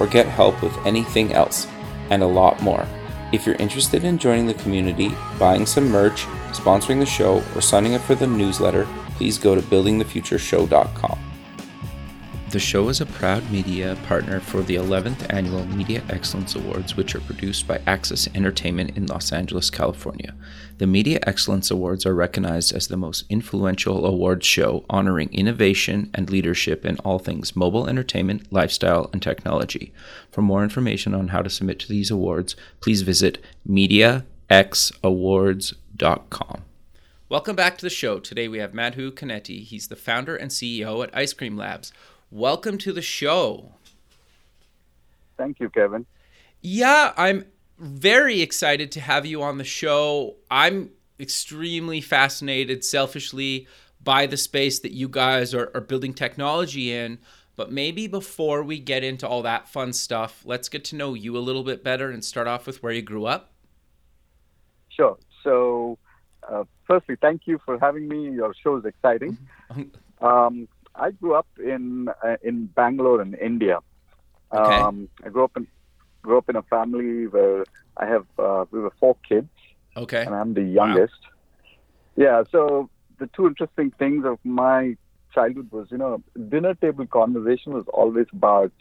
or get help with anything else, and a lot more. If you're interested in joining the community, buying some merch, sponsoring the show, or signing up for the newsletter, please go to buildingthefutureshow.com. The show is a proud media partner for the 11th Annual Media Excellence Awards, which are produced by Access Entertainment in Los Angeles, California. The Media Excellence Awards are recognized as the most influential awards show honoring innovation and leadership in all things mobile entertainment, lifestyle, and technology. For more information on how to submit to these awards, please visit MediaXAwards.com. Welcome back to the show. Today we have Madhu Konety. He's the founder and CEO at Ice Cream Labs. Welcome to the show. Thank you, Kevin. Yeah, I'm very excited to have you on the show. I'm extremely fascinated, selfishly, by the space that you guys are, are building technology in. But maybe before we get into all that fun stuff, let's get to know you a little bit better and start off with where you grew up. Sure. So, uh, firstly, thank you for having me. Your show is exciting. um, I grew up in uh, in Bangalore in India. Okay. Um, I grew up in grew up in a family where I have uh, we were four kids, Okay. and I'm the youngest. Yeah. So the two interesting things of my childhood was, you know, dinner table conversation was always about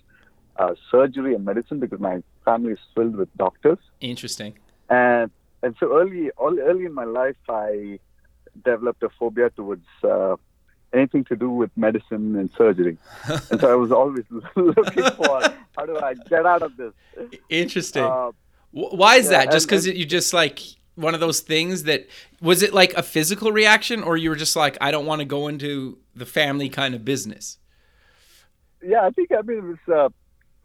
uh, surgery and medicine because my family is filled with doctors, Interesting. and and so early all, early in my life I developed a phobia towards. Uh, anything to do with medicine and surgery. and so I was always looking for how do I get out of this. Interesting. Uh, Why is yeah, that? Just because you just like one of those things that was it like a physical reaction, or you were just like, I don't want to go into the family kind of business. yeah, I think I mean it was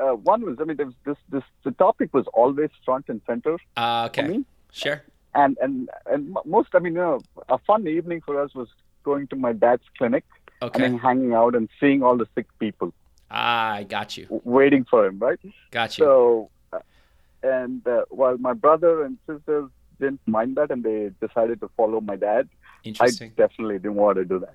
uh, uh, one was I mean there was this this the topic was always front and center Uh, for okay, me, sure. and and and most I mean you know a fun evening for us was going to my dad's clinic Okay. and hanging out and seeing all the sick people Ah, I got you. waiting for him, right? Got you. So, uh, and uh, while my brother and sisters didn't mind that and they decided to follow my dad, I definitely didn't want to do that.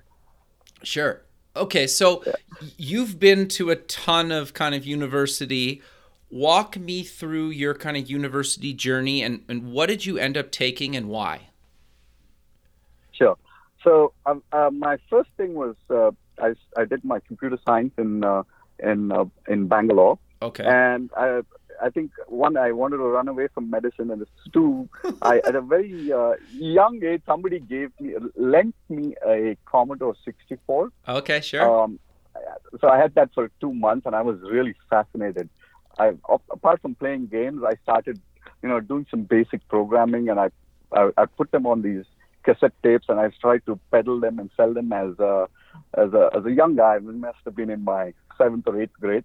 Sure. Okay, so y- you've been to a ton of kind of university. Walk me through your kind of university journey and, and what did you end up taking and why? So um, uh, my first thing was uh, I, I did my computer science in uh, in uh, in Bangalore, Okay. and I I think one I wanted to run away from medicine, and two I at a very uh, young age somebody gave me lent me a Commodore 64. Okay, sure. Um, so I had that for two months, and I was really fascinated. I, apart from playing games, I started, you know, doing some basic programming, and I, I, I put them on these cassette tapes, and I tried to peddle them and sell them as a, as a, as a young guy. I must have been in my seventh or eighth grade.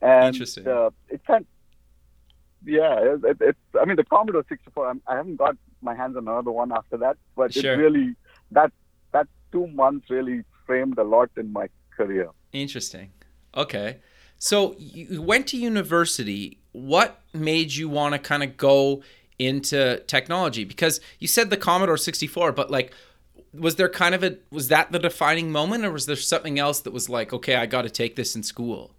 And Interesting. Uh, it kind, yeah, it, it, it, I mean, the Commodore 64. I'm, I haven't got my hands on another one after that, but Sure. it really that that two months really framed a lot in my career. Interesting. Okay. So you went to university. What made you want to kind of go into technology? Because you said the Commodore 64, but like, was there kind of a, was that the defining moment or was there something else that was like, okay, I got to take this in school?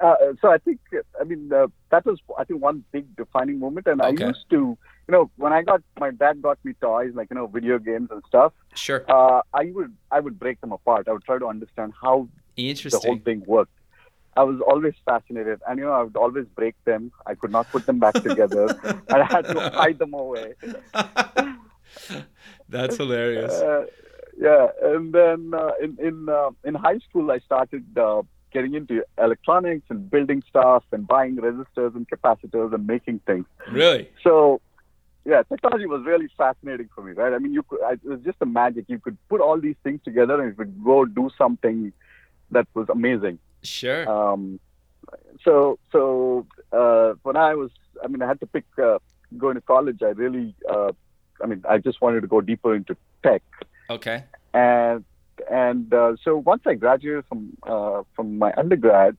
Uh, so I think, I mean, uh, that was, I think, one big defining moment. And Okay. I used to, you know, when I got, my dad got me toys, like, you know, video games and stuff, Sure. uh, I would, I would break them apart. I would try to understand how the whole thing worked. I was always fascinated. And, you know, I would always break them. I could not put them back together. and I had to hide them away. That's hilarious. Uh, yeah, and then uh, in in uh, in high school, I started uh, getting into electronics and building stuff and buying resistors and capacitors and making things. Really? So, yeah, technology was really fascinating for me, right? I mean, you could I, it was just a magic. You could put all these things together and it would go do something that was amazing. Sure. Um, so so uh, when I was, I mean, I had to pick uh, going to college. I really, uh, I mean, I just wanted to go deeper into tech. Okay. And and uh, so once I graduated from uh, from my undergrad,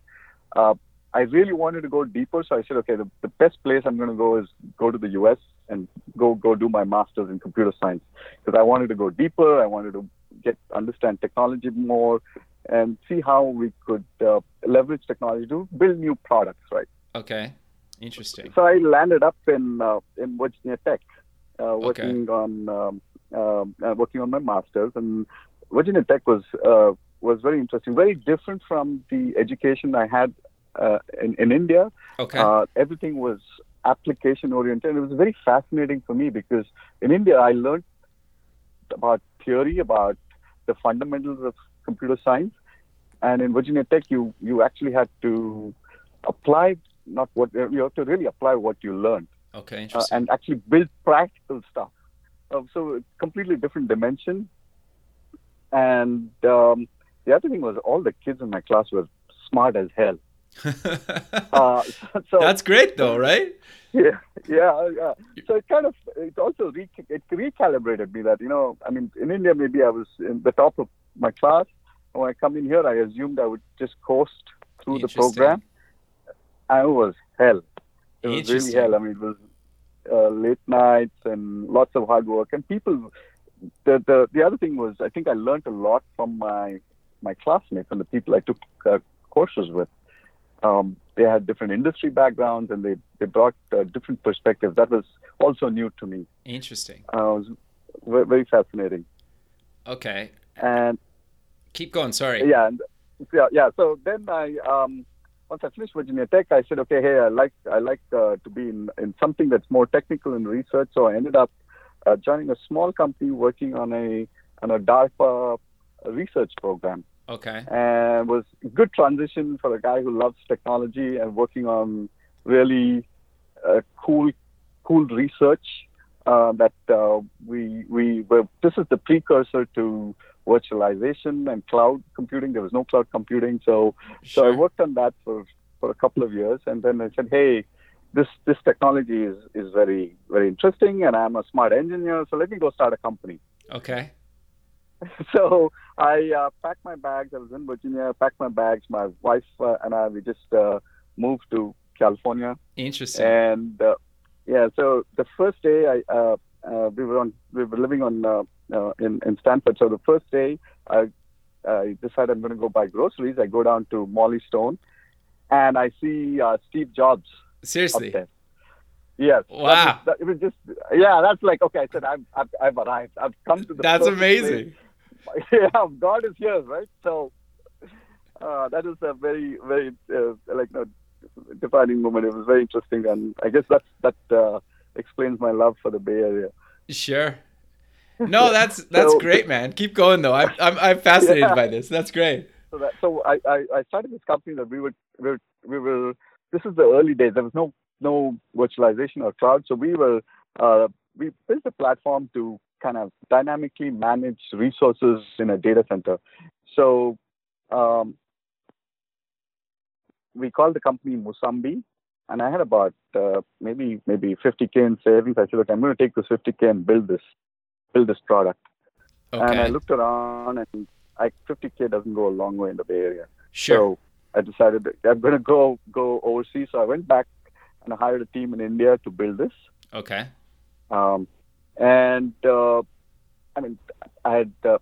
uh, I really wanted to go deeper. So I said, okay, the, the best place I'm going to go is go to the U.S. and go go do my master's in computer science because I wanted to go deeper. I wanted to get understand technology more and see how we could uh, leverage technology to build new products, right? Okay, interesting. So I landed up in uh, in Virginia Tech, uh, working okay. on um, um, uh, working on my masters, and Virginia Tech was uh, was very interesting, very different from the education I had uh, in in India. Okay, everything was application oriented. and It was very fascinating for me because in India I learned about theory, about the fundamentals of computer science, and in Virginia Tech, you you actually had to apply not what you have to really apply what you learned. Okay, uh, and actually build practical stuff. Uh, so completely different dimension. And um, the other thing was all the kids in my class were smart as hell. uh, so, That's great, though, right? Yeah, yeah, yeah. So it kind of it also re- it recalibrated me that you know I mean in India maybe I was in the top of my class, when I come in here, I assumed I would just coast through the program. I was hell. It was really hell. I mean, it was uh, late nights and lots of hard work. And people, the, the the other thing was, I think I learned a lot from my my classmates and the people I took uh, courses with. Um, they had different industry backgrounds and they they brought uh, different perspectives. That was also new to me. Interesting. Uh, it was very fascinating. Okay. And Keep going. Sorry. Yeah, and, yeah, yeah. So then I, um, once I finished Virginia Tech, I said, okay, hey, I like I like uh, to be in, in something that's more technical and research. So I ended up uh, joining a small company working on a on a DARPA research program. Okay. And was a good transition for a guy who loves technology and working on really uh, cool cool research uh, that uh, we we were. This is the precursor to virtualization and cloud computing. There was no cloud computing, so sure. so I worked on that for for a couple of years, and then I said, hey. This this technology is, is very very interesting, and I'm a smart engineer. So let me go start a company. Okay. so I uh, packed my bags. I was in Virginia. Packed my bags. My wife uh, and I we just uh, moved to California. Interesting. And uh, yeah, so the first day I uh, uh, we were on we were living on uh, in in Stanford. So the first day, I I decided I'm going to go buy groceries. I go down to Mollie Stone, and I see uh, Steve Jobs. Seriously. Yes. Wow. That was, that, it was just yeah. That's like okay. I said I've I've, I've arrived. I've come to the. That's amazing. Place. Yeah, God is here, right? So uh, that is a very very uh, like no defining moment. It was very interesting, and I guess that that uh, explains my love for the Bay Area. Sure. No, that's that's so, great, man. Keep going though. I'm I'm, I'm fascinated yeah. by this. That's great. So that so I, I, I started this company that we would we were, we were this is the early days. There was no no virtualization or cloud, so we were uh, we built a platform to kind of dynamically manage resources in a data center. So um, we called the company Musambi, and I had about uh, maybe maybe 50k in savings. I said, look, I'm going to take this 50k and build this build this product. Okay. And I looked around, and I 50k doesn't go a long way in the Bay Area. Sure. So I decided I'm going to go go overseas. So I went back and I hired a team in India to build this. Okay. Um, and uh, I mean, I had uh,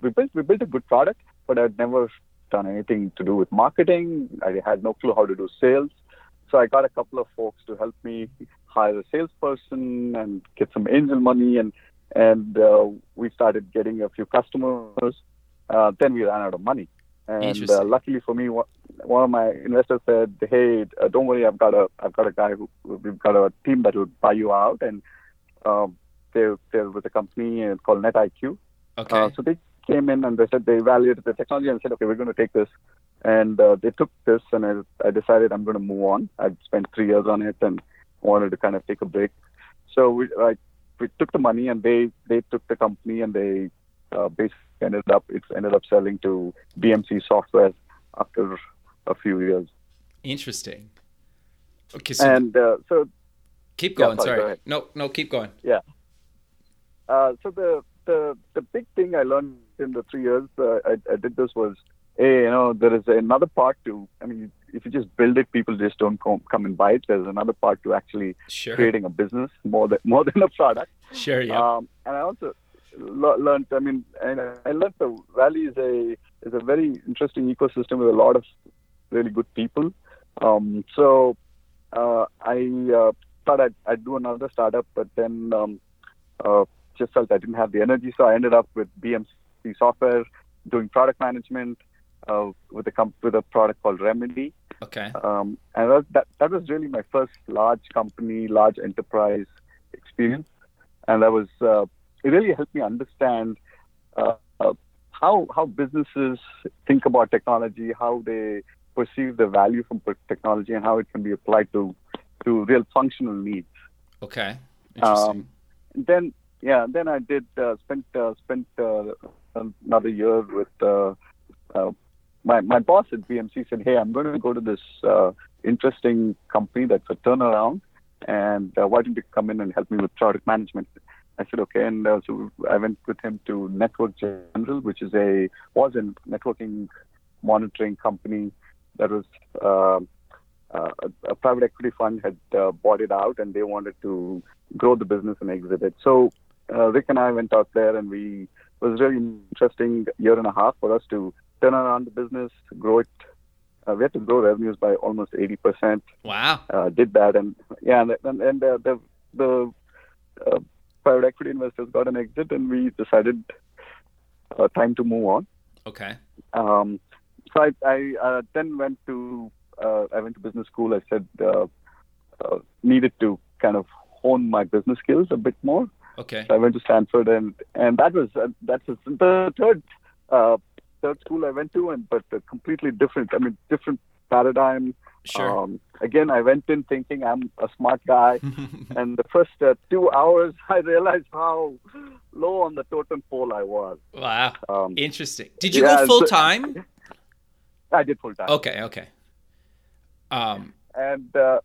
we built we built a good product, but I'd never done anything to do with marketing. I had no clue how to do sales. So I got a couple of folks to help me hire a salesperson and get some angel money, and and uh, we started getting a few customers. Uh, then we ran out of money, and uh, luckily for me, one of my investors said, "Hey, uh, don't worry, I've got a I've got a guy who we've got a team that will buy you out." And um, they they're with a company called NetIQ. Okay. Uh, so they came in and they said they evaluated the technology and said, "Okay, we're going to take this." And uh, they took this, and I, I decided I'm going to move on. I'd spent three years on it and wanted to kind of take a break. So we, I, we took the money, and they they took the company, and they uh, basically ended up it ended up selling to BMC Software after a few years. Interesting. Okay, so And uh, so keep yeah, going. sorry, go sorry. No, no, keep going. Yeah. Uh, so the, the the big thing I learned in the three years uh, I, I did this was, hey, you know, there is another part to. I mean, if you just build it, people just don't come, come and buy it. There's another part to actually Sure. creating a business more than more than a product. Sure. Yeah. Um, and I also le- learned. I mean, and I learned the Valley is a is a very interesting ecosystem with a lot of really good people. Um, so uh, I uh, thought I'd, I'd do another startup, but then um, uh, just felt I didn't have the energy. So I ended up with BMC Software doing product management uh, with a comp- with a product called Remedy. Okay. Um, and that, that that was really my first large company, large enterprise experience, and that was uh, it. Really helped me understand uh, uh, how how businesses think about technology, how they perceive the value from technology, and how it can be applied to to real functional needs. Okay. Interesting. Um, then yeah, then I did uh, spent uh, spent uh, another year with uh, uh, my my boss at BMC said, "Hey, I'm going to go to this uh, interesting company that's a turnaround, and uh, why don't you come in and help me with product management?" I said, "Okay," and uh, so I went with him to Network General, which is a was a networking monitoring company that was. Uh, uh, a, a private equity fund had uh, bought it out and they wanted to grow the business and exit it. So uh, Rick and I went out there and we it was really interesting year and a half for us to turn around the business, grow it. Uh, we had to grow revenues by almost 80%. wow. Uh, did that and yeah, and, and, and uh, the the uh, private equity investors got an exit and we decided uh, time to move on. Okay. Um, so I, I uh, then went to uh, I went to business school. I said uh, uh, needed to kind of hone my business skills a bit more. Okay. So I went to Stanford, and and that was uh, that's the third uh, third school I went to, and but uh, completely different. I mean, different paradigm. Sure. Um, again, I went in thinking I'm a smart guy, and the first uh, two hours I realized how low on the totem pole I was. wow. Um, Interesting. Did you yeah, go full time? I did full time, Okay. Okay. Um. and uh,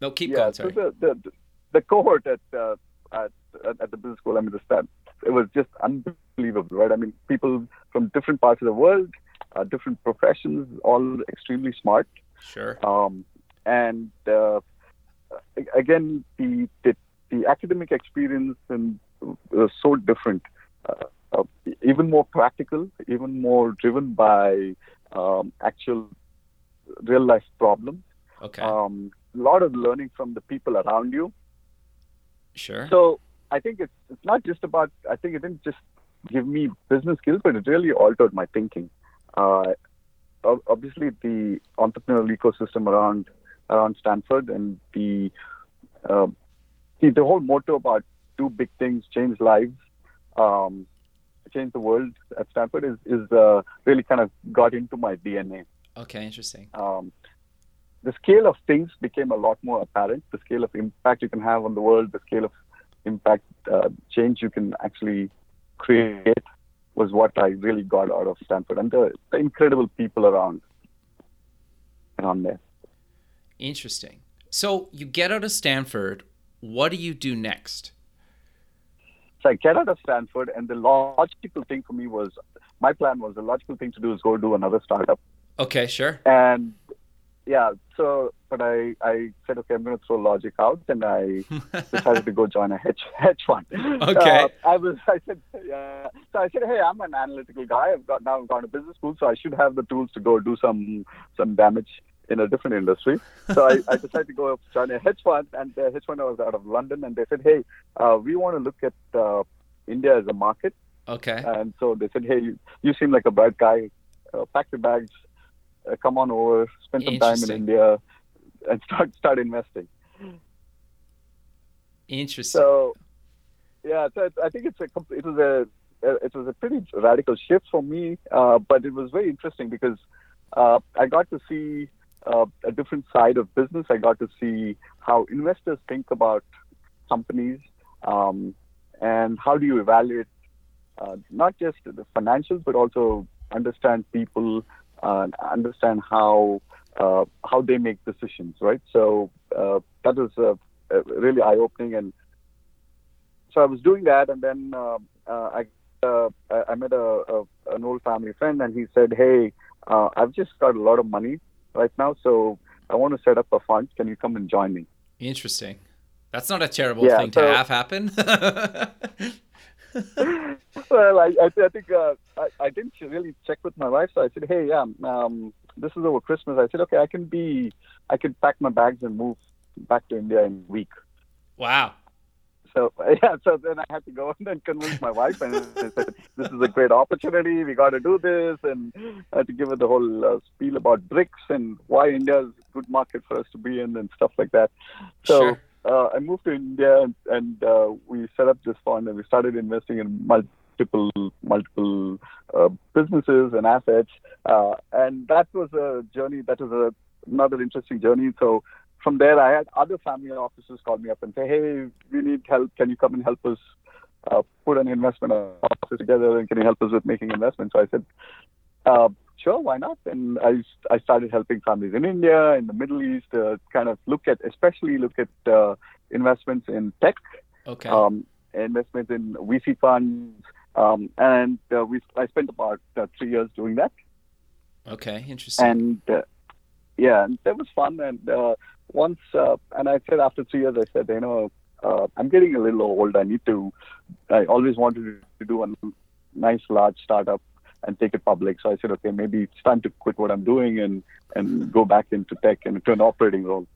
No, keep yeah, going. so the, the the cohort at, uh, at at at the business school, I mean, the staff, it was just unbelievable, right? I mean, people from different parts of the world, uh, different professions, all extremely smart, Sure. um, and uh, again, the, the the academic experience and was so different, uh, uh, even more practical, even more driven by um, actual real life problems. Okay. Um, a lot of learning from the people around you. sure. So I think it's it's not just about. I think it didn't just give me business skills, but it really altered my thinking. Uh, obviously, the entrepreneurial ecosystem around around Stanford and the uh, the, the whole motto about do big things, change lives, um, change the world at Stanford is is uh, really kind of got into my DNA Okay. Interesting. um, the scale of things became a lot more apparent. The scale of impact you can have on the world, the scale of impact uh, change you can actually create was what I really got out of Stanford and the, the incredible people around around there. Interesting. So you get out of Stanford. What do you do next? So I get out of Stanford, and the logical thing for me was my plan was the logical thing to do is go do another startup. Okay. Sure. And yeah, so but I I said okay, I'm going to throw logic out, and I decided to go join a hedge hedge fund. Okay. Uh, I was I said yeah. So I said, hey, I'm an analytical guy. I've got now I've gone to business school, so I should have the tools to go do some some damage in a different industry. So I, I decided to go join a hedge fund, and the hedge fund was out of London, and they said, hey, uh, we want to look at uh, India as a market. Okay. And so they said, hey, you, you seem like a bright guy. Uh, pack your bags, uh, come on over, spend some time in India, and start start investing. Interesting. So, yeah, so I think it's a it was a it was a pretty radical shift for me, uh, but it was very interesting because uh, I got to see uh, a different side of business. I got to see how investors think about companies um, and how do you evaluate uh, not just the financials but also understand people uh, understand how uh, how they make decisions, right? So uh, that was uh, uh, really eye opening, and so I was doing that, and then uh, uh, I uh, I met a, a an old family friend, and he said, "Hey, uh, I've just got a lot of money right now, so I want to set up a fund. Can you come and join me?" Interesting. That's not a terrible Yeah, thing to have happen. well, I, I, I think uh, I, I didn't really check with my wife, so I said, "Hey, yeah, um, this is over Christmas." I said, "Okay, I can be, I can pack my bags and move back to India in a week." wow. So yeah, so then I had to go and then convince my wife, and I said, "This is a great opportunity. We got to do this." And I had to give her the whole uh, spiel about BRICs and why India is a good market for us to be in and stuff like that. So Sure. Uh, I moved to India, and, and uh, we set up this fund, and we started investing in multiple multiple uh, businesses and assets. Uh, and that was a journey. That was a, another interesting journey. So from there, I had other family offices call me up and say, "Hey, we need help. Can you come and help us uh, put an investment office together? And can you help us with making investments?" So I said, uh, "Sure, why not?" And I I started helping families in India, in the Middle East, uh, kind of look at, especially look at uh, investments in tech, Okay. um, investments in VC funds, um, and uh, we I spent about uh, three years doing that okay. Interesting. and uh, yeah, and that was fun. And uh, once, uh, and I said after three years, I said, you know, uh, I'm getting a little old. I need to. I always wanted to do a nice large startup and take it public. So I said, okay, maybe it's time to quit what I'm doing and and go back into tech and into an operating role.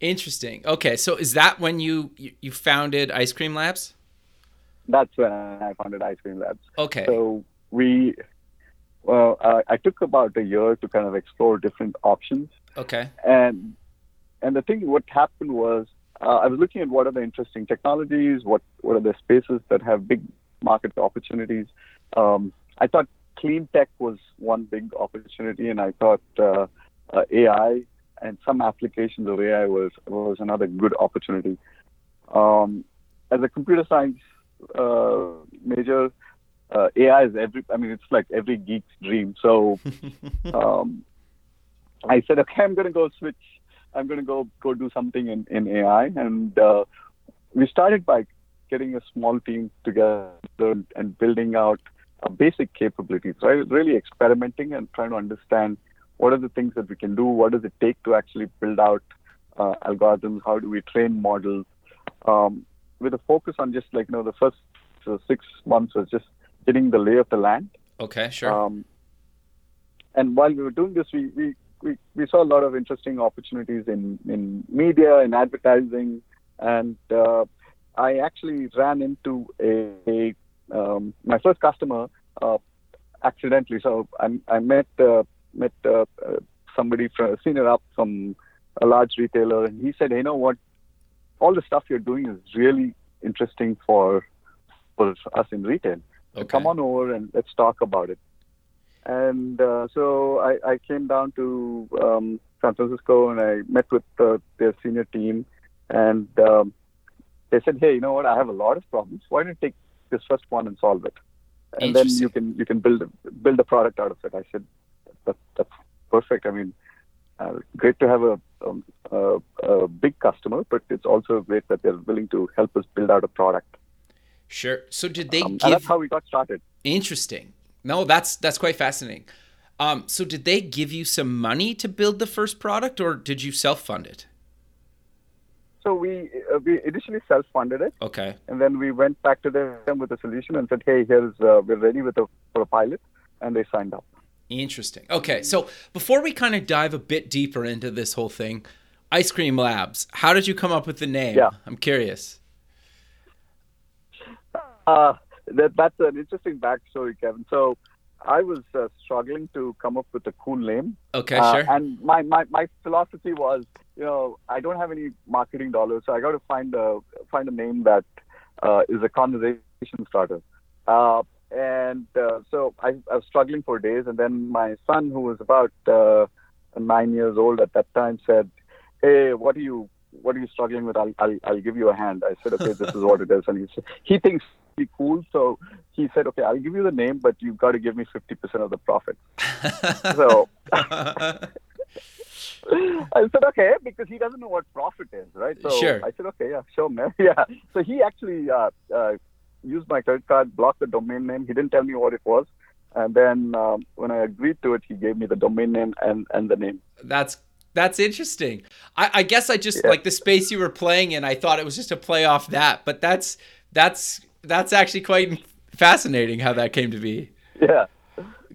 Interesting. Okay, so is that when you you, founded Ice Cream Labs? That's when I founded Ice Cream Labs. Okay. So we, well, uh, I took about a year to kind of explore different options. okay. and and the thing what happened was uh, I was looking at what are the interesting technologies, what what are the spaces that have big market opportunities. Um, I thought clean tech was one big opportunity, and I thought uh, uh, AI and some applications of AI was was another good opportunity. Um, as a computer science uh, major, uh, AI is every. I mean, it's like every geek's dream. So um, I said, okay, I'm going to go switch. I'm going to go go do something in in AI, and uh, we started by getting a small team together and building out basic capabilities. Right, really experimenting and trying to understand what are the things that we can do. What does it take to actually build out uh, algorithms? How do we train models? Um, with a focus on just like you know the first uh, six months was just getting the lay of the land. Okay. Sure. Um, and while we were doing this, we, we, we, we saw a lot of interesting opportunities in, in media, in advertising, and uh, I actually ran into a, a um, my first customer uh, accidentally. So I, I met uh, met uh, uh, somebody from a senior up from a large retailer, and he said, "Hey, you know what? All the stuff you're doing is really interesting for for us in retail. So Okay. come on over and let's talk about it." And uh, so I, I came down to um, San Francisco and I met with uh, their senior team, and um, they said, "Hey, you know what? I have a lot of problems. Why don't you take this first one and solve it, and then you can you can build a, build a product out of it." I said, that, "That's perfect. I mean, uh, great to have a, um, a a big customer, but it's also great that they're willing to help us build out a product." Sure. So did they Um, give that's how we got started. interesting? No, that's that's quite fascinating. Um, so did they give you some money to build the first product, or did you self fund it? So we uh, we initially self-funded it. Okay. And then we went back to them with a solution and said, "Hey, here's uh, we're ready with a for a pilot," and they signed up. Interesting. Okay, so before we kind of dive a bit deeper into this whole thing, Ice Cream Labs, how did you come up with the name? Yeah. I'm curious. Uh, that that's an interesting backstory, Kevin. So I was uh, struggling to come up with a cool name, Okay, Uh, sure. and my, my my philosophy was, you know, I don't have any marketing dollars, so I got to find a find a name that uh, is a conversation starter. Uh, and uh, so I, I was struggling for days, and then my son, who was about uh, nine years old at that time, said, "Hey, what are you what are you struggling with? I'll I'll, I'll give you a hand." I said, "Okay, this is what it is," and he said, he thinks it's cool, so he said, "Okay, I'll give you the name, but you've got to give me fifty percent of the profit." So I said, okay, because he doesn't know what profit is, right? So Sure. I said, okay, yeah, sure, man. Yeah. So he actually uh, uh, used my credit card, blocked the domain name. He didn't tell me what it was. And then um, when I agreed to it, he gave me the domain name and, and the name. That's that's interesting. I, I guess I just Yeah. like the space you were playing in. I thought it was just a play off that, but that's that's that's actually quite fascinating how that came to be. Yeah.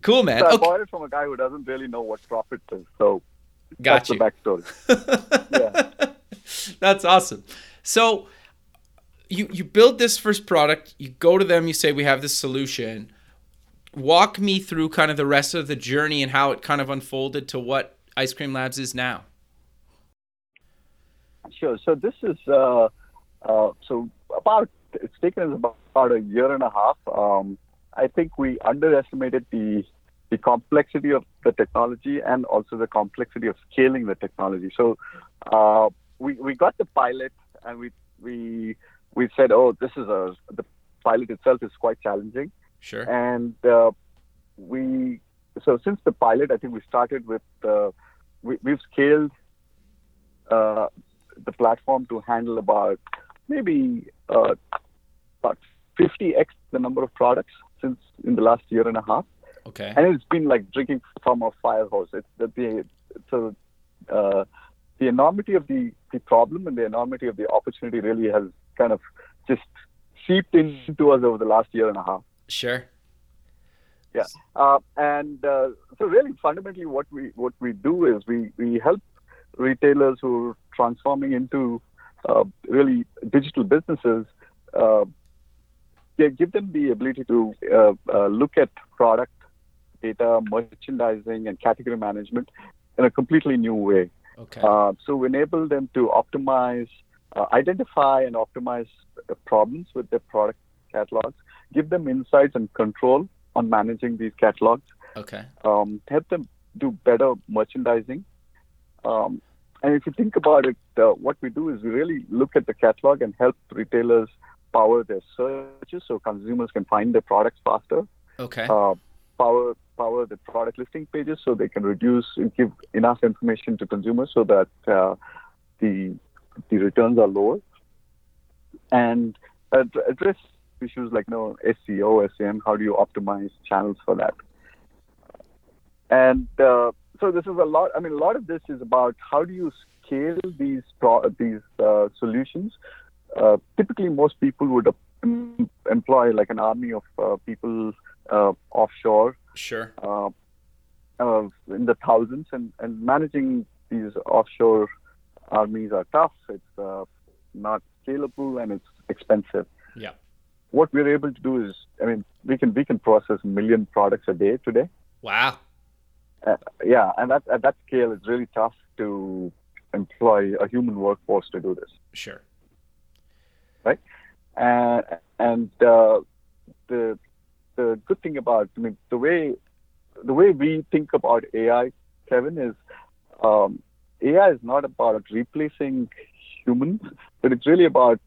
Cool, man. So I Okay, bought it from a guy who doesn't really know what profit is. So got that's you. the backstory. yeah. That's awesome. So you you build this first product, you go to them, you say we have this solution. Walk me through kind of the rest of the journey and how it kind of unfolded to what Ice Cream Labs is now. Sure. So this is uh, uh, so about it's taken us about, about a year and a half. Um, I think we underestimated the the complexity of the technology and also the complexity of scaling the technology. So uh, we we got the pilot and we we we said, oh, this is a the pilot itself is quite challenging, Sure. and uh, we so since the pilot, I think we started with uh, we, we've scaled uh, the platform to handle about maybe uh, about 50x the number of products since in the last year and a half, Okay. and it's been like drinking from a fire hose. It's the, the so uh, the enormity of the the problem and the enormity of the opportunity really has kind of just seeped into us over the last year and a half. Sure. Yeah, uh, and uh, so really fundamentally, what we what we do is we we help retailers who are transforming into really digital businesses. Uh, they give them the ability to uh, uh, look at product data, merchandising, and category management in a completely new way. Okay. Uh, so we enable them to optimize, uh, identify and optimize uh, problems with their product catalogs, give them insights and control on managing these catalogs, okay. um, help them do better merchandising. Um, and if you think about it, uh, what we do is we really look at the catalog and help retailers power their searches so consumers can find their products faster Okay. uh, power power the product listing pages so they can reduce and give enough information to consumers so that uh, the the returns are lower and ad- address issues like you know SEO, SEM. How do you optimize channels for that? And uh, so this is a lot. I mean, a lot of this is about how do you scale these pro- these uh, solutions. Uh, typically, most people would employ like an army of uh, people uh, offshore Sure. uh, uh, in the thousands, and, and managing these offshore armies are tough. It's uh, not scalable and it's expensive. Yeah. What we're able to do is, I mean, we can we can process a million products a day today. Wow. Uh, yeah, and that, at that scale, it's really tough to employ a human workforce to do this. Sure. Right? And and uh, the the good thing about I mean the way the way we think about AI, Kevin, is um, AI is not about replacing humans, but it's really about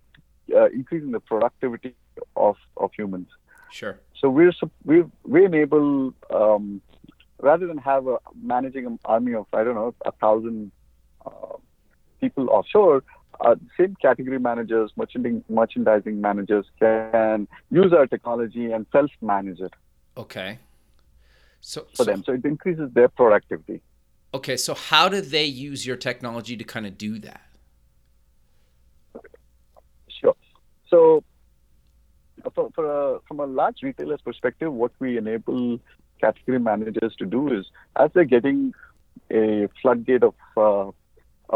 uh, increasing the productivity of of humans. Sure. So we're we we enable um, rather than have a managing an army of I don't know a thousand uh, people offshore. Uh, same category managers, merchandising, merchandising managers can use our technology and self-manage it Okay. So, for so them. So it increases their productivity. okay, so how do they use your technology to kind of do that? Sure. So, for, for a, from a large retailer's perspective, what we enable category managers to do is, as they're getting a floodgate of uh,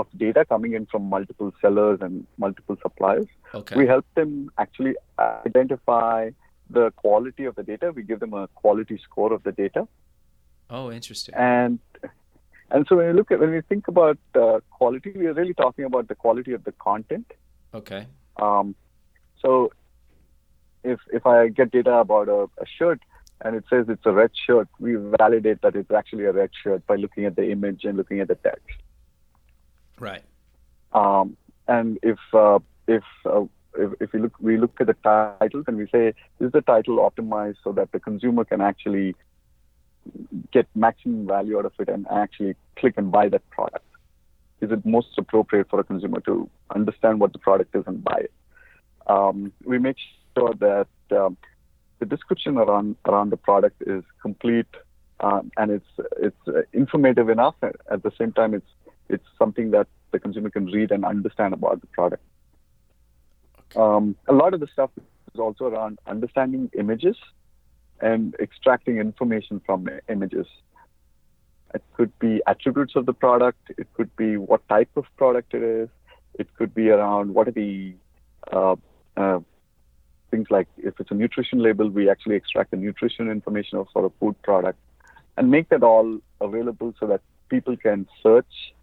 of data coming in from multiple sellers and multiple suppliers, Okay. we help them actually identify the quality of the data. We give them a quality score of the data, oh, interesting. and and so when we look at when we think about uh, quality, we are really talking about the quality of the content. Okay. Um, so if if I get data about a, a shirt and it says it's a red shirt, we validate that it's actually a red shirt by looking at the image and looking at the text. Right. Um, and if uh, if, uh, if if we look we look at the titles and we say is the title optimized so that the consumer can actually get maximum value out of it and actually click and buy that product. is it most appropriate for a consumer to understand what the product is and buy it. Um, we make sure that um, the description around around the product is complete um, and it's it's uh, informative enough. At the same time, it's it's something that the consumer can read and understand about the product. Um, a lot of the stuff is also around understanding images and extracting information from images. It could be attributes of the product. It could be what type of product it is. It could be around what are the uh, uh, things like if it's a nutrition label, we actually extract the nutrition information for a food product and make that all available so that people can search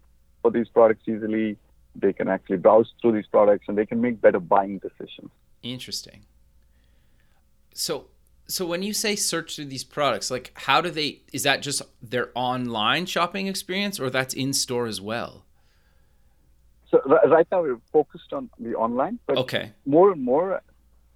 for these products easily. They can actually browse through these products and they can make better buying decisions. Interesting. So, so when you say search through these products, like how do they? Is that just their online shopping experience, or that's in store as well? So right now we're focused on the online, but okay. more and more,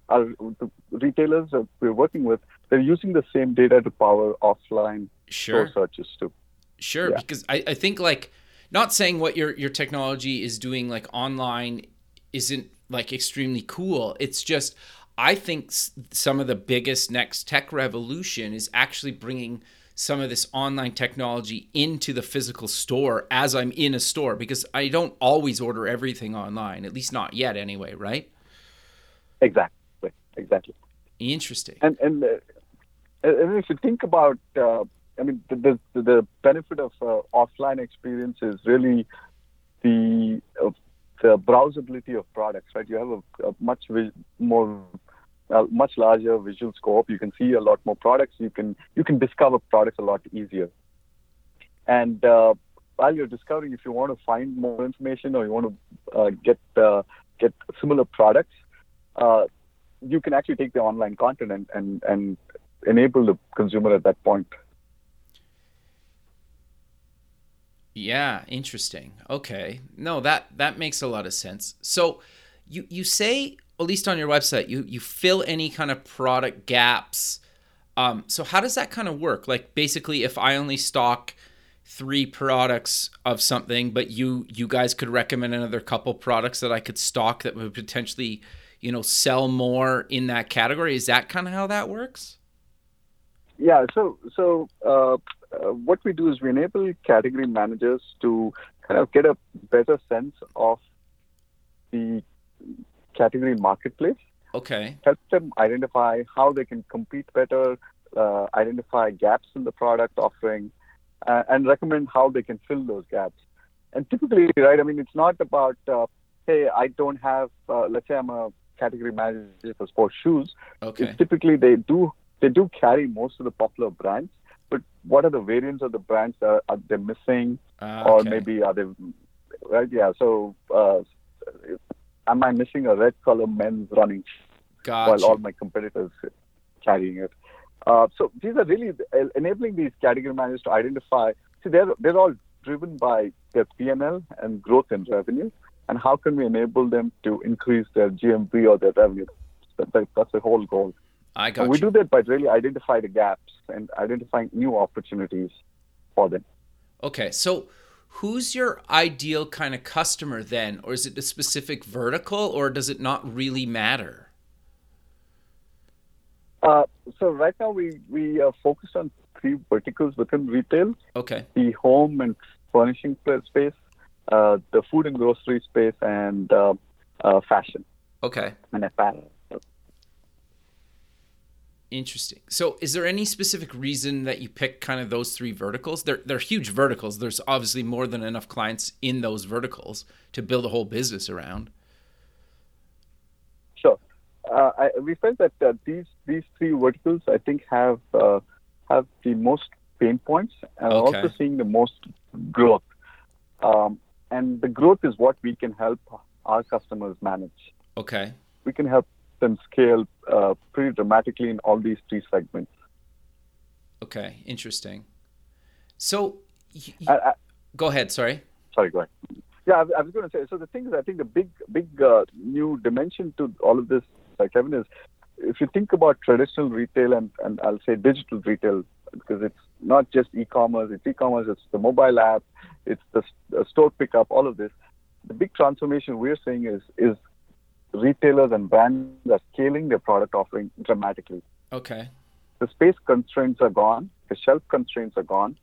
our the retailers that we're working with, they're using the same data to power offline sure. store searches too. Sure, yeah. because I, I think like not saying what your your technology is doing like online isn't like extremely cool. It's just I think some of the biggest next tech revolution is actually bringing some of this online technology into the physical store as I'm in a store because I don't always order everything online, at least not yet anyway, right? Exactly. Exactly. Interesting. And and, uh, and if you think about uh, I mean, the, the, the benefit of uh, offline experience is really the uh, the browsability of products, right? You have a, a much vi- more, a much larger visual scope. You can see a lot more products. You can you can discover products a lot easier. And uh, while you're discovering, if you want to find more information or you want to uh, get uh, get similar products, uh, you can actually take the online content and, and, and enable the consumer at that point. Yeah, interesting. Okay. No, that that makes a lot of sense. So you you say at least on your website you you fill any kind of product gaps. Um, so how does that kind of work? Like basically if I only stock three products of something, but you you guys could recommend another couple products that I could stock that would potentially, you know, sell more in that category. Is that kind of how that works? Yeah. So so uh, uh, what we do is we enable category managers to kind of get a better sense of the category marketplace. Okay. Help them identify how they can compete better, uh, identify gaps in the product offering, uh, and recommend how they can fill those gaps. And typically, right, I mean, it's not about, uh, hey, I don't have, uh, let's say I'm a category manager for sports shoes. Okay. It's typically they do they do carry most of the popular brands, but what are the variants of the brands that are they missing, uh, or okay. maybe are they right? Yeah. So, uh, am I missing a red color men's running gotcha. while all my competitors carrying it? Uh, so these are really enabling these category managers to identify. See, they're they're all driven by their P&L and growth in revenue, and how can we enable them to increase their GMV or their revenue? That, that, that's the whole goal. I got and we you. do that by really identifying the gaps and identifying new opportunities for them. Okay, so who's your ideal kind of customer then, or is it a specific vertical, or does it not really matter? Uh, so right now we we are focused on three verticals within retail. Okay. The home and furnishing space, uh, the food and grocery space, and uh, uh fashion. Okay. And apparel. Interesting. So, is there any specific reason that you pick kind of those three verticals? They're they're huge verticals. There's obviously more than enough clients in those verticals to build a whole business around. Sure. Uh, I, we felt that uh, these these three verticals, I think, have uh, have the most pain points and Okay. also seeing the most growth. Um, and the growth is what we can help our customers manage. Okay. We can help them scale uh, pretty dramatically in all these three segments. Okay. Interesting. So, y- y- I, I, go ahead. Sorry. sorry, go ahead. Yeah, I, I was going to say. So the thing is, I think the big, big uh, new dimension to all of this, like Kevin, is if you think about traditional retail and, and I'll say digital retail, because it's not just e-commerce, it's e-commerce, it's the mobile app, it's the, store pickup, all of this. The big transformation we're seeing is is retailers and brands are scaling their product offering dramatically. Okay. The space constraints are gone, the shelf constraints are gone.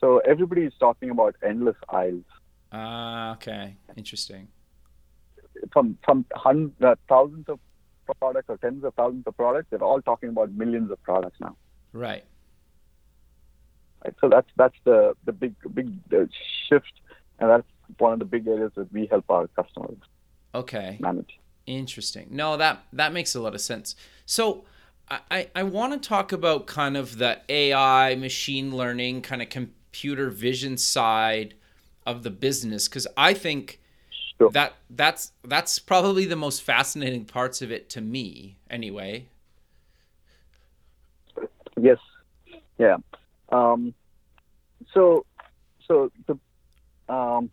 So everybody is talking about endless aisles. Ah, okay. Interesting. From from hundreds, uh, thousands of products or tens of thousands of products, they're all talking about millions of products now. Right. Right. So that's that's the the big big uh, shift, and that's one of the big areas that we help our customers Okay. manage. Interesting. No, that that makes a lot of sense. So I, I, I want to talk about kind of the AI, machine learning, kind of computer vision side of the business because I think Sure. that that's that's probably the most fascinating parts of it to me anyway. Yes. Yeah. Um, so, so the um,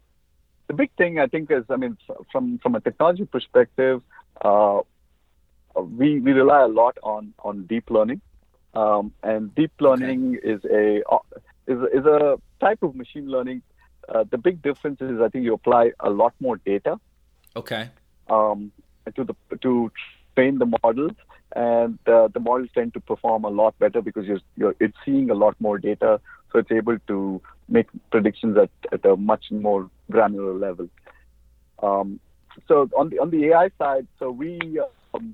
the big thing I think is, I mean, from from a technology perspective, uh, we we rely a lot on on deep learning, um, and deep learning is a is a- is a type of machine learning. Uh, the big difference is, I think, you apply a lot more data Okay. um, to the to train the models, and uh, the models tend to perform a lot better because you're, you're it's seeing a lot more data, so it's able to make predictions at, at a much more granular level. Um, so on the on the AI side, so we um,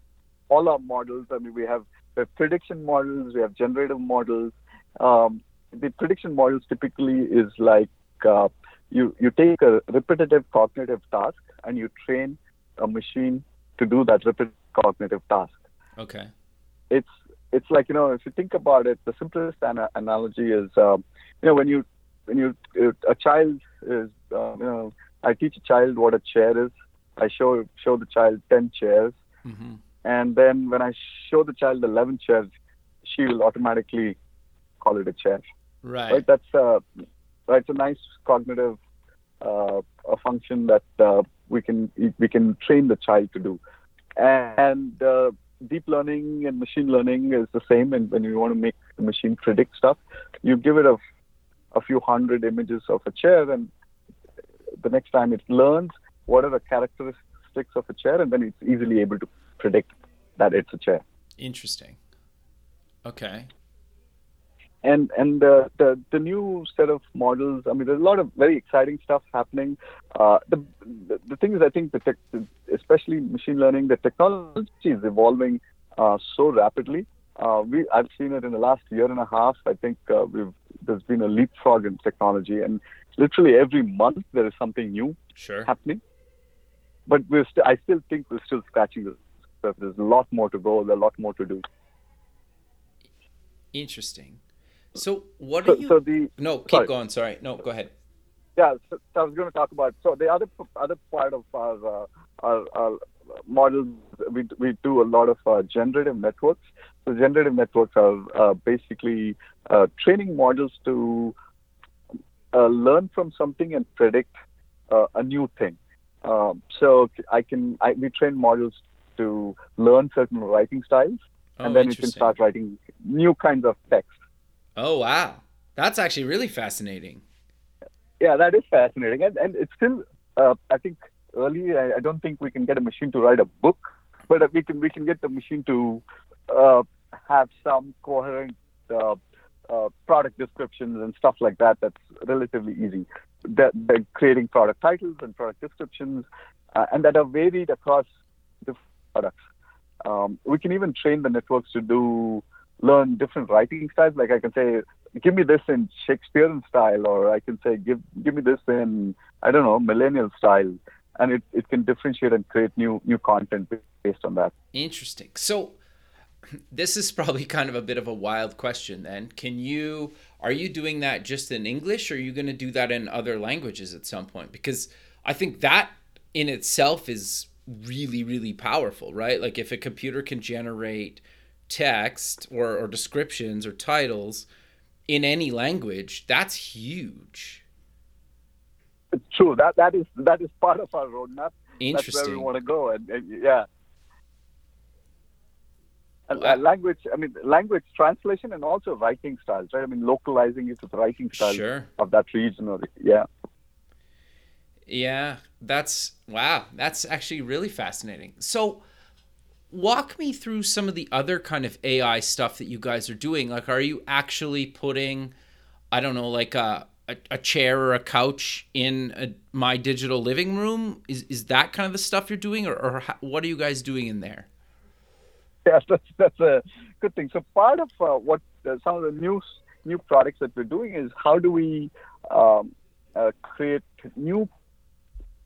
all our models. I mean, we have we have prediction models, we have generative models. Um, the prediction models typically is like uh, you you take a repetitive cognitive task and you train a machine to do that repetitive cognitive task. Okay. It's it's like you know if you think about it, the simplest ana- analogy is um, you know when you when you a child is uh, you know I teach a child what a chair is. I show show the child ten chairs, hmm and then when I show the child eleven chairs, she will automatically call it a chair. Right. Right? That's uh, right. It's a nice cognitive uh, a function that uh, we can we can train the child to do, and uh, deep learning and machine learning is the same. And when you want to make the machine predict stuff, you give it a a few hundred images of a chair, and the next time it learns what are the characteristics of a chair, and then it's easily able to predict that it's a chair. Interesting. Okay. And and the, the the new set of models. I mean, there's a lot of very exciting stuff happening. Uh, the, the the thing is, I think the tech, especially machine learning, the technology is evolving uh, so rapidly. Uh, we I've seen it in the last year and a half. I think uh, we've there's been a leapfrog in technology, and literally every month there is something new Sure. happening. But we're st- I still think we're still scratching the surface. There's a lot more to go. There's a lot more to do. Interesting. So what So, are you? so the no, keep sorry. going. Sorry. No, go ahead. Yeah, so, so I was going to talk about. So the other other part of our uh, our, our models, we we do a lot of uh, generative networks. So generative networks are uh, basically uh, training models to uh, learn from something and predict uh, a new thing. Um, so I can I, we train models to learn certain writing styles, Oh, and then we can start writing new kinds of text. Oh wow, that's actually really fascinating. Yeah, that is fascinating, and and it's still, uh, I think, early. I, I don't think we can get a machine to write a book, but we can we can get the machine to uh, have some coherent uh, uh, product descriptions and stuff like that. That's relatively easy. That they're creating product titles and product descriptions, uh, and that are varied across different products. Um, we can even train the networks to do learn different writing styles. Like I can say, give me this in Shakespearean style, or I can say, give give me this in I don't know millennial style, and it, it can differentiate and create new new content based on that. Interesting. So this is probably kind of a bit of a wild question then. Can you are you doing that just in English or are you going to do that in other languages at some point? Because I think that in itself is really really powerful, right? Like if a computer can generate text or, or descriptions or titles in any language, that's huge. It's true. That that is that is part of our roadmap. That's where we want to go, and, and yeah. Wow. language, I mean, language translation and also writing styles, right? I mean, localizing it with writing styles Sure. of that region, or yeah. Yeah, that's wow. That's actually really fascinating. So, walk me through some of the other kind of AI stuff that you guys are doing. Like, are you actually putting, I don't know, like a a, a chair or a couch in a, my digital living room? Is is that kind of the stuff you're doing, or, or how, what are you guys doing in there? Yes, that's that's a good thing. So part of uh, what uh, some of the new new products that we're doing is how do we um, uh, create new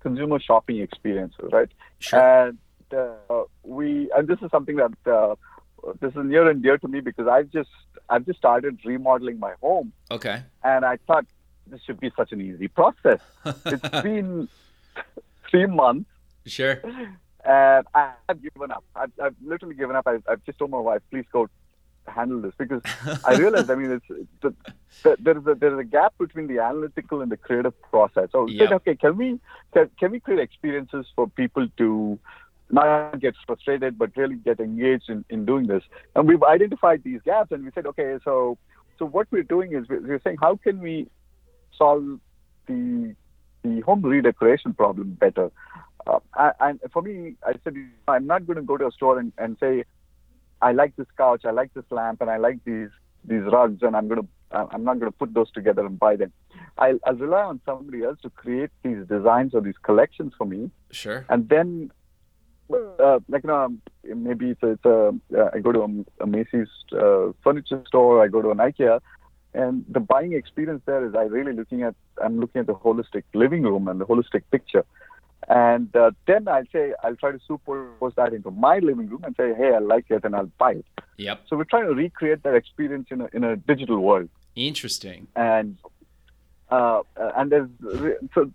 consumer shopping experiences, right? Sure. And uh, we and this is something that uh, this is near and dear to me because I've just I've just started remodeling my home, Okay. and I thought this should be such an easy process. it's been three months, Sure. and I have given up. I've, I've literally given up. I've, I've just told my wife, please go handle this because I realized. I mean, it's, the, the, there is a there is a gap between the analytical and the creative process. So we said, okay, can we can, can we create experiences for people to not get frustrated but really get engaged in, in doing this? And we've identified these gaps, and we said, okay, so so what we're doing is we're we're saying, how can we solve the the home redecoration problem better? Uh, and and for me, I said I'm not going to go to a store and, and say I like this couch, I like this lamp, and I like these these rugs, and I'm going to I'm not going to put those together and buy them. I'll, I'll rely on somebody else to create these designs or these collections for me, Sure. and then uh, like you know maybe it's a, it's a uh, I go to a, a Macy's uh, furniture store, I go to an IKEA, and the buying experience there is I really looking at I'm looking at the holistic living room and the holistic picture, and uh, then I'll say I'll try to superimpose that into my living room and say hey I like it and I'll buy it. Yep. So we're trying to recreate that experience in a in a digital world Interesting. and uh, uh, and there's so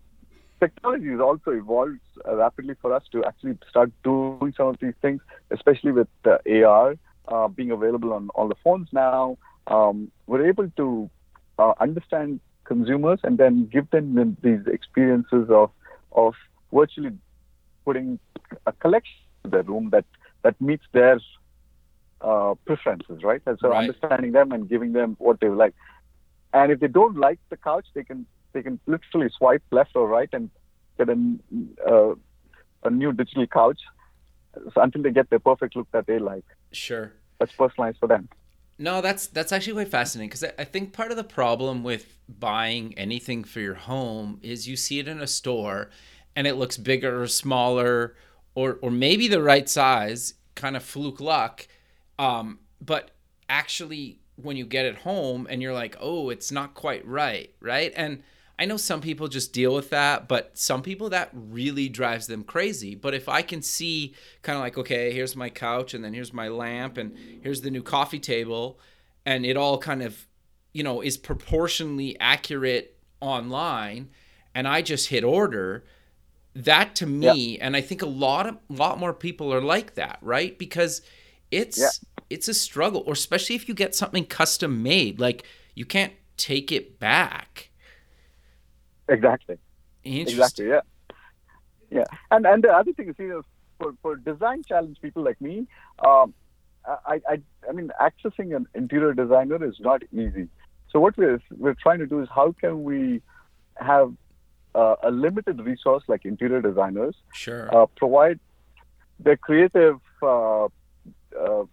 technology has also evolved uh, rapidly for us to actually start doing some of these things, especially with uh, AR uh, being available on all the phones now. Um, we're able to uh, understand consumers and then give them these experiences of of virtually putting a collection in their room that that meets their uh, preferences, right? And so Right. understanding them and giving them what they like. And if they don't like the couch, they can they can literally swipe left or right and get a uh, a new digital couch so until they get the perfect look that they like. Sure. That's personalized for them. No, that's that's actually quite fascinating because I, I think part of the problem with buying anything for your home is you see it in a store and it looks bigger or smaller or or maybe the right size, kind of fluke luck. Um, but actually, when you get it home and you're like, oh, it's not quite right, right? And I know some people just deal with that, but some people that really drives them crazy. But if I can see kind of like, okay, here's my couch and then here's my lamp and here's the new coffee table and it all kind of, you know, is proportionally accurate online and I just hit order, that to me and I think a lot of lot more people are like that, right? Because it's Yeah. it's a struggle or especially if you get something custom made, like you can't take it back. Exactly. Exactly. Yeah. Yeah. And and the other thing is, you know, for for design challenge people like me, um, I, I I mean, accessing an interior designer is not easy. So what we're we're trying to do is how can we have uh, a limited resource like interior designers Sure. uh, provide their creative, uh, uh,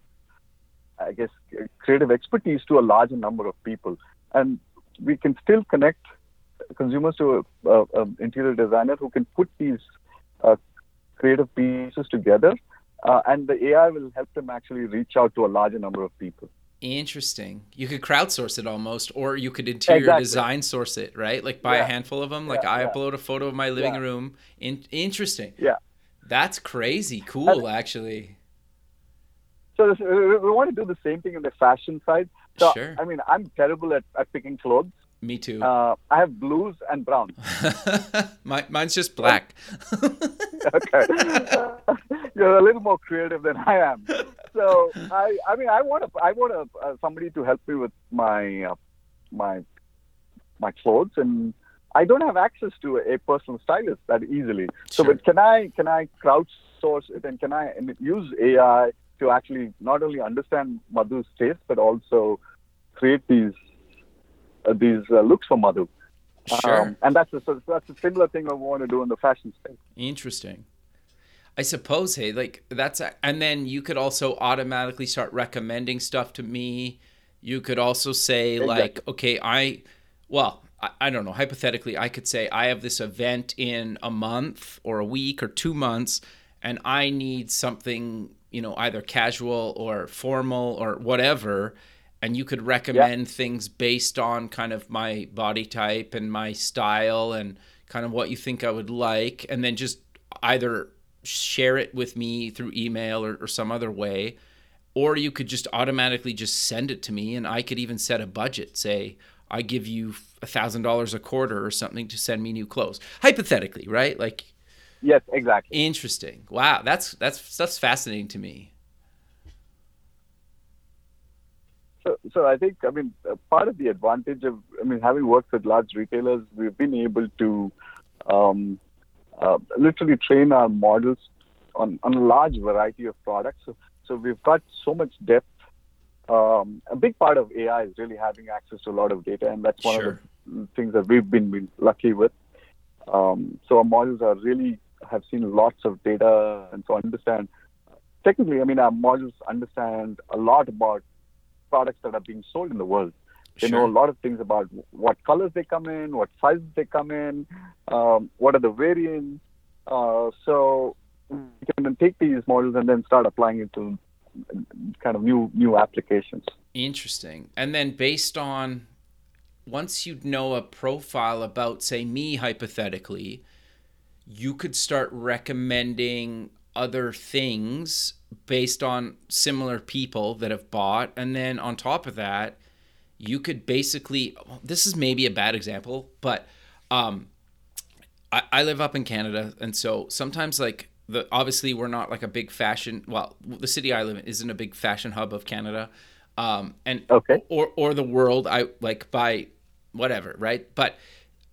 I guess, creative expertise to a larger number of people, and we can still connect consumers to interior designer who can put these uh, creative pieces together, uh, and the AI will help them actually reach out to a larger number of people. Interesting. You could crowdsource it almost, or you could interior Exactly. design source it, right? Like buy a handful of them. Like Yeah, I yeah. upload a photo of my living Yeah. room. In- interesting. Yeah. That's crazy. Cool, actually. So this, we we want to do the same thing in the fashion side. So Sure. I mean, I'm terrible at, at picking clothes. Me too. Uh, I have blues and browns. My, mine's just black. okay. You're a little more creative than I am. So I, I mean, I want to, I want to, uh, somebody to help me with my, uh, my, my clothes, and I don't have access to a personal stylist that easily. Sure. So, but can I, can I crowdsource it, and can I use AI to actually not only understand Madhu's taste, but also create these, uh, these uh, looks for Madhu? Sure. Um, and that's a, so that's a similar thing I want to do in the fashion space. Interesting. I suppose, hey, like that's, a, and then you could also automatically start recommending stuff to me. You could also say, Exactly. like, okay, I, well, I, I don't know. Hypothetically, I could say I have this event in a month or a week or two months, and I need something, you know, either casual or formal or whatever. And you could recommend things based on kind of my body type and my style and kind of what you think I would like, and then just either share it with me through email or, or some other way or you could just automatically just send it to me and i could even set a budget. Say i give you a thousand dollars a quarter or something to send me new clothes. Hypothetically right? Like Yes, exactly. interesting. Wow that's that's that's fascinating to me So, so I think, I mean, uh, part of the advantage of, I mean, having worked with large retailers, we've been able to um, uh, literally train our models on, on a large variety of products. So, so we've got so much depth. Um, a big part of AI is really having access to a lot of data, and that's one Sure. of the things that we've been, been lucky with. Um, so our models are really have seen lots of data, and so understand. Technically, I mean, our models understand a lot about products that are being sold in the world. They know a lot of things about what colors they come in, what sizes they come in, um, what are the variants. Uh, so we can then take these models and then start applying it to kind of new new applications. Interesting. And then based on once you know a profile about say me hypothetically, you could start recommending other things based on similar people that have bought and then on top of that, you could basically this is maybe a bad example, but um I, I live up in Canada, and so sometimes like the obviously we're not like a big fashion. Well, the city I live in isn't a big fashion hub of Canada, um, and Okay. or or the world. I like buy whatever, right? But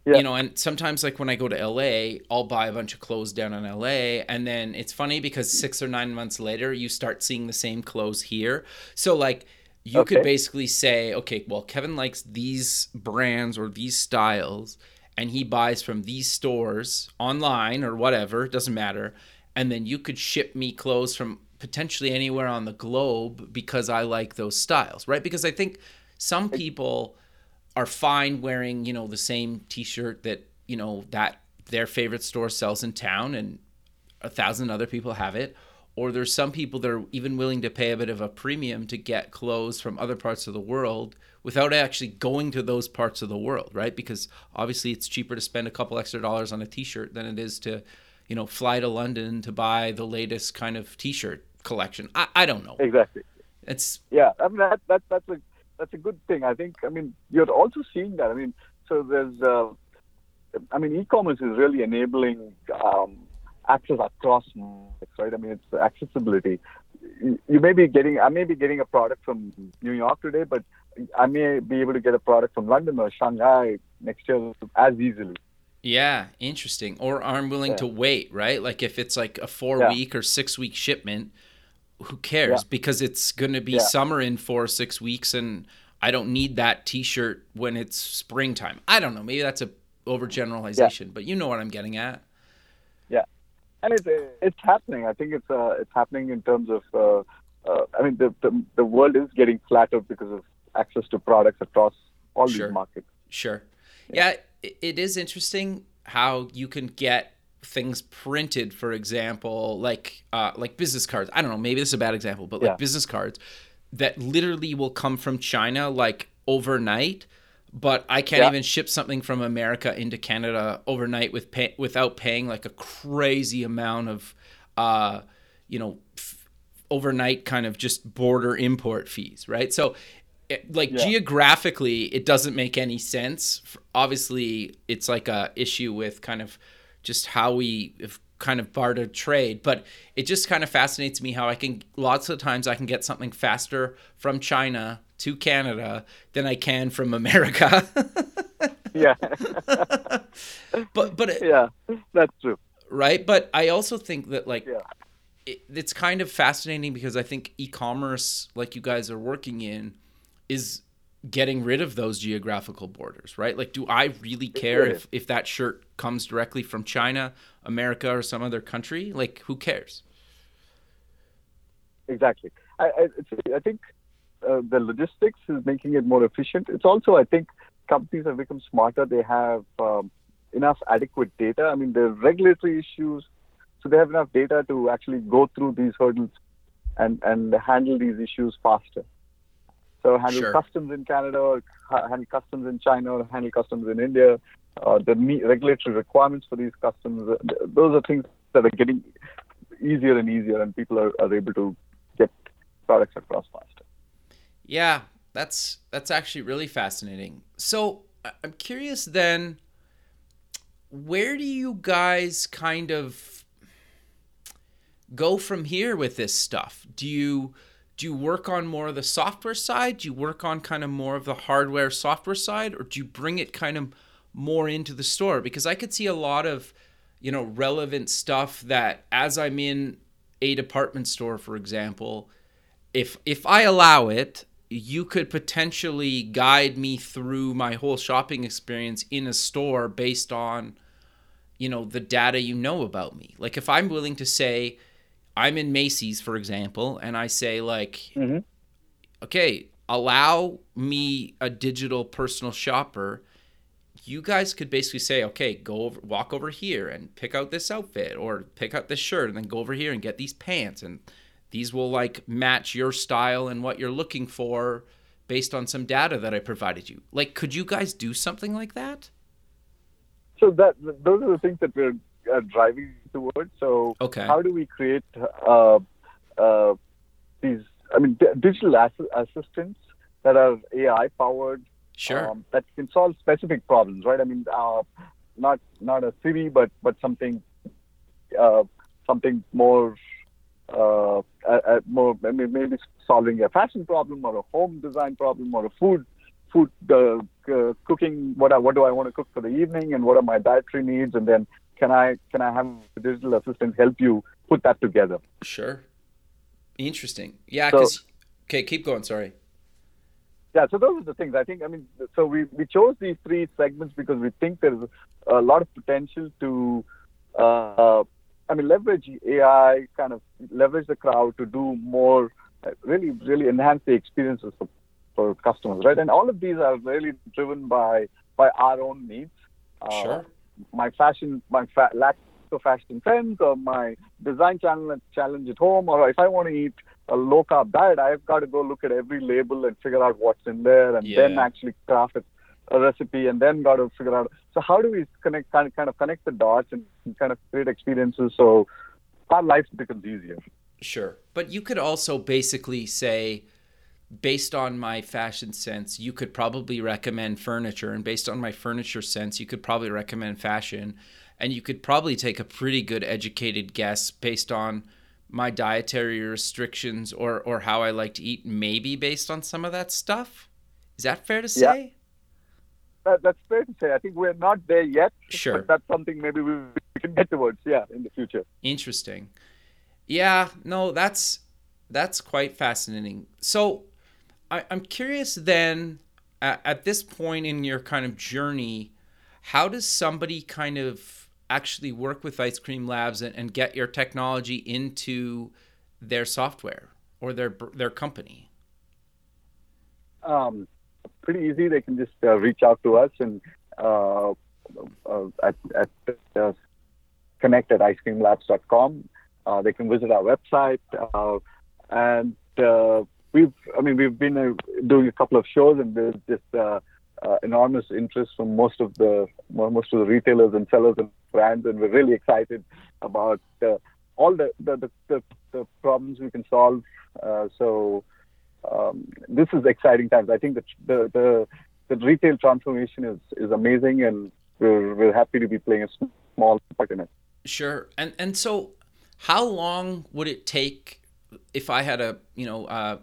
Yeah. you know, and sometimes like when I go to LA, I'll buy a bunch of clothes down in LA, and then it's funny because six or nine months later, you start seeing the same clothes here. So like. You could basically say, okay, well, Kevin likes these brands or these styles, and he buys from these stores online or whatever, doesn't matter. And then you could ship me clothes from potentially anywhere on the globe because I like those styles, right? Because I think some people are fine wearing, you know, the same t-shirt that, you know, that their favorite store sells in town and a thousand other people have it. Or there's some people that are even willing to pay a bit of a premium to get clothes from other parts of the world without actually going to those parts of the world, right? Because obviously it's cheaper to spend a couple extra dollars on a t-shirt than it is to, you know, fly to London to buy the latest kind of t-shirt collection. I, I don't know. Exactly. It's Yeah, I mean that, that that's a that's a good thing. I think. I mean, you're also seeing that. I mean, so there's. Uh, I mean, e-commerce is really enabling um, access across markets, right? I mean, it's accessibility. You may be getting, I may be getting a product from New York today, but I may be able to get a product from London or Shanghai next year as easily. Yeah, interesting. Or I'm willing Yeah. to wait, right? Like if it's like a four Yeah. week or six week shipment, who cares? Yeah. Because it's going to be Yeah. summer in four or six weeks and I don't need that t shirt when it's springtime. I don't know. Maybe that's a overgeneralization, but you know what I'm getting at. Yeah, and it's it's happening. I think it's uh, it's happening in terms of. Uh, uh, I mean, the, the the world is getting flatter because of access to products across all Sure. these markets. Sure. Yeah, it, it is interesting how you can get things printed, for example, like uh, like business cards. I don't know, maybe this is a bad example, but like Yeah. business cards that literally will come from China like overnight. But I can't Yeah. even ship something from America into Canada overnight with pay- without paying like a crazy amount of, uh, you know, f- overnight kind of just border import fees, right? So, it, like Yeah. geographically, it doesn't make any sense. Obviously, it's like a issue with kind of just how we have kind of barter trade, but it just kind of fascinates me how I can lots of times I can get something faster from China to Canada than I can from America. Yeah, but but yeah, that's true. right? But I also think that like Yeah. it, it's kind of fascinating because I think e-commerce, like you guys are working in, is getting rid of those geographical borders, right? Like, do I really care if, if that shirt comes directly from China, America, or some other country? Like, who cares? Exactly. I, I, I think uh, the logistics is making it more efficient. It's also, I think, companies have become smarter. They have um, enough adequate data. I mean, the regulatory issues, so they have enough data to actually go through these hurdles and, and handle these issues faster. So handle sure. customs in Canada, or handle customs in China, or handle customs in India. Uh, the regulatory requirements for these customs, uh, those are things that are getting easier and easier, and people are, are able to get products across faster. Yeah, that's that's actually really fascinating. So I'm curious then, where do you guys kind of go from here with this stuff? Do you do you work on more of the software side? Do you work on kind of more of the hardware software side, or do you bring it kind of more into the store? Because I could see a lot of you know relevant stuff that as I'm in a department store, for example, if if I allow it, you could potentially guide me through my whole shopping experience in a store based on you know the data you know about me like if i'm willing to say i'm in macy's for example and i say like mm-hmm. okay allow me a digital personal shopper you guys could basically say okay go over walk over here and pick out this outfit or pick out this shirt and then go over here and get these pants and these will like match your style and what you're looking for based on some data that I provided you. Like, could you guys do something like that? So that those are the things that we're uh, driving towards. So okay. how do we create uh, uh, these? I mean, d- digital ass- assistants that are AI powered. Sure. Um, that can solve specific problems, right? I mean, uh, not not a Siri, but but something uh, something more uh, more maybe solving a fashion problem or a home design problem or a food food uh, uh, cooking. What I, what do I want to cook for the evening, and what are my dietary needs, and then can I can I have a digital assistant help you put that together? Sure. Interesting. Yeah. So, okay, keep going. Sorry. Yeah, so those are the things. I think. I mean, so we we chose these three segments because we think there's a lot of potential to uh, I mean, leverage AI, kind of leverage the crowd to do more, really, really enhance the experiences for, for customers, right? And all of these are really driven by by our own needs. Uh, sure. My fashion, my fa- lack of fashion trends, or my design challenge challenge at home, or if I want to eat a low carb diet, I've got to go look at every label and figure out what's in there, and yeah. then actually craft it a recipe and then got to figure out. So how do we connect kind of, kind of connect the dots and kind of create experiences so our life becomes easier? Sure. But you could also basically say based on my fashion sense you could probably recommend furniture and based on my furniture sense you could probably recommend fashion and you could probably take a pretty good educated guess based on my dietary restrictions or or how I like to eat maybe based on some of that stuff is that fair to say yeah that, that's fair to say. I think we're not there yet. Sure. But that's something maybe we, we can get towards, yeah, in the future. Interesting. Yeah, no, that's that's quite fascinating. So I, I'm curious then at, at this point in your kind of journey, how does somebody kind of actually work with Ice Cream Labs and, and get your technology into their software or their their company? Um, pretty easy. They can just uh, reach out to us and uh, uh, at, at uh, connect at icecreamlabs.com. Uh, they can visit our website uh, and uh, we've I mean we've been uh, doing a couple of shows and there's just uh, uh, enormous interest from most of the most of the retailers and sellers and brands and we're really excited about uh, all the the, the, the, the problems we can solve. Uh, so um, this is exciting times. I think the, the, the retail transformation is, is amazing, and we're, we're happy to be playing a small part in it. Sure. And and so, how long would it take if I had a you know a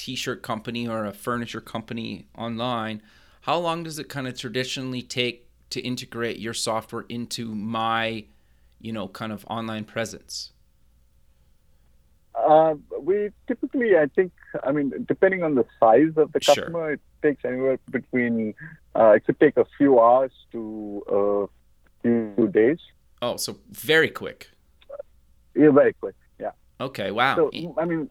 t-shirt company or a furniture company online? How long does it kind of traditionally take to integrate your software into my you know kind of online presence? Uh, we typically, I think, I mean, depending on the size of the customer, sure. it, takes anywhere between uh, it could take a few hours to a few days. Oh, so very quick. Yeah, very quick. Okay. Wow. So I mean,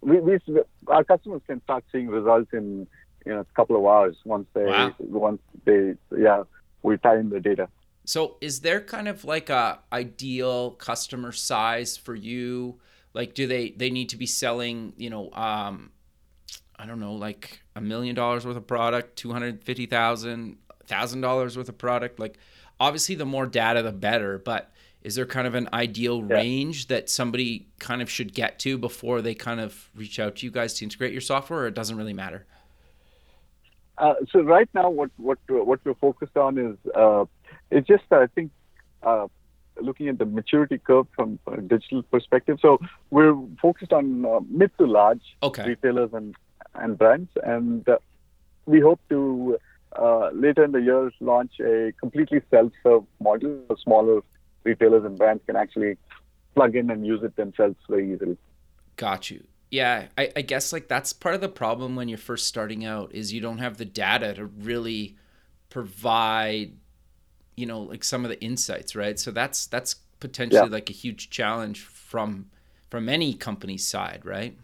we, we our customers can start seeing results in you know a couple of hours once they Wow. once they yeah we tie in the data. So is there kind of like a ideal customer size for you? Like do they they need to be selling, you know, um I don't know, like a million dollars worth of product, 250,000, $1000 worth of product? Like obviously the more data the better, but is there kind of an ideal Yeah. range that somebody kind of should get to before they kind of reach out to you guys to integrate your software or it doesn't really matter? Uh, so right now, what what what we're focused on is uh, it's just I think uh, looking at the maturity curve from a digital perspective. So we're focused on uh, mid to large Okay. retailers and and brands, and uh, we hope to uh, later in the year launch a completely self-serve model. So smaller retailers and brands can actually plug in and use it themselves very easily. Got you. Yeah, I, I guess like that's part of the problem when you're first starting out is you don't have the data to really provide, you know, like some of the insights, right? So that's that's potentially Yeah. like a huge challenge from from any company's side, right?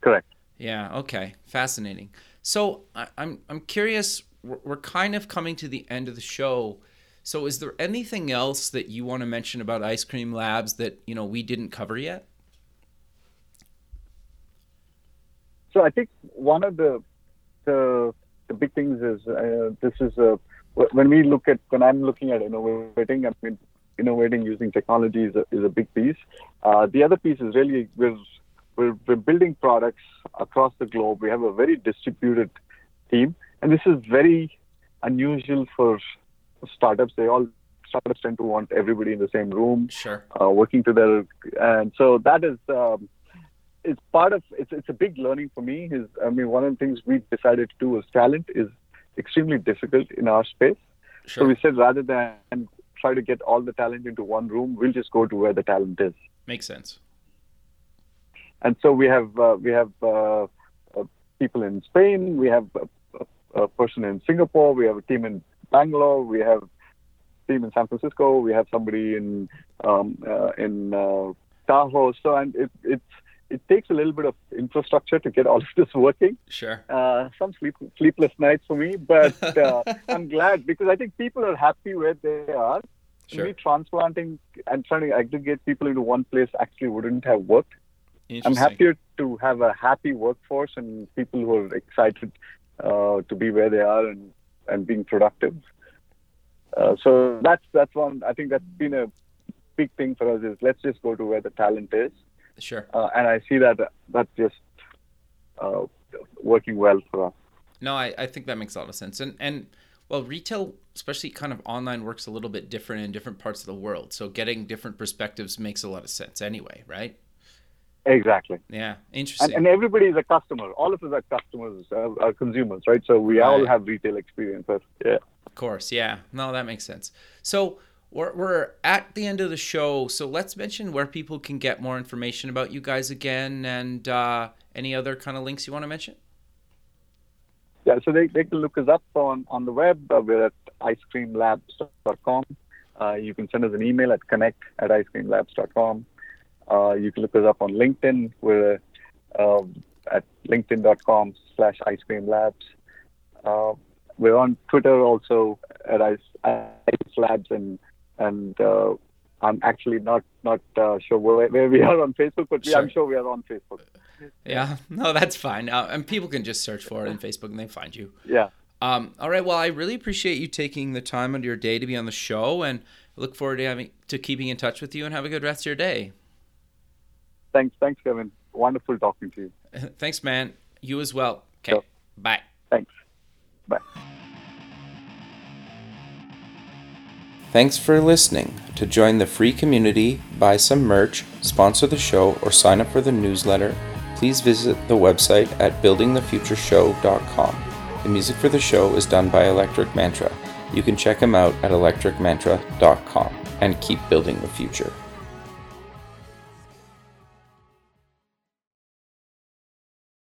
Correct. Yeah. Okay. Fascinating. So I, I'm I'm curious. We're, we're kind of coming to the end of the show. So is there anything else that you want to mention about Ice Cream Labs that you know we didn't cover yet? So I think one of the the, the big things is uh, this is a wh- when we look at when I'm looking at innovating, I mean innovating using technology is a, is a big piece. Uh, the other piece is really we're, we're we're building products across the globe. We have a very distributed team, and this is very unusual for startups. They all startups tend to want everybody in the same room Sure. uh, working together, and so that is um, it's part of it's it's a big learning for me. Is I mean one of the things we decided to do as talent is extremely difficult in our space. Sure. So we said rather than try to get all the talent into one room, we'll just go to where the talent is. Makes sense. And so we have uh, we have uh, uh, people in Spain, we have a, a, a person in Singapore, we have a team in Bangalore, we have team in San Francisco, we have somebody in um, uh, in uh, Tahoe. So and it it's it takes a little bit of infrastructure to get all of this working. Sure. Uh, some sleep, sleepless nights for me, but uh, I'm glad because I think people are happy where they are. Sure. Me transplanting and trying to aggregate people into one place actually wouldn't have worked. I'm happier to have a happy workforce and people who are excited uh, to be where they are and, and being productive. Uh, so that's that's one. I think that's been a big thing for us. Is let's just go to where the talent is, Sure. uh, and I see that that's just uh, working well for us. No, I, I think that makes a lot of sense. And and well, retail, especially kind of online, works a little bit different in different parts of the world. So getting different perspectives makes a lot of sense anyway, right? Exactly. Yeah. And, Interesting. and everybody is a customer. All of us are customers, uh, are consumers, right? So we all have retail experiences. Yeah. Of course, yeah. No, that makes sense. So we're, we're at the end of the show. So let's mention where people can get more information about you guys again and uh, any other kind of links you want to mention. Yeah, so they, they can look us up on, on the web. Uh, we're at icecreamlabs.com. Uh, you can send us an email at connect at icecreamlabs.com. Uh, you can look us up on LinkedIn. We're um, at linkedin.com slash ice icecreamlabs. Uh, we're on Twitter also at ice, ice labs and and uh, I'm actually not not uh, sure where, where we are on Facebook, but we, I'm Sure. sure we are on Facebook. Yeah, no, that's fine. Uh, and people can just search for it on Facebook and they find you. Yeah. Um, all right. Well, I really appreciate you taking the time out of your day to be on the show, and look forward to having to keeping in touch with you. And have a good rest of your day. Thanks, thanks, Kevin. Wonderful talking to you. Thanks, man. You as well. Okay. Sure. Bye. Thanks. Bye. Thanks for listening. To join the free community, buy some merch, sponsor the show, or sign up for the newsletter, please visit the website at buildingthefutureshow.com. The music for the show is done by Electric Mantra. You can check him out at electricmantra.com and keep building the future.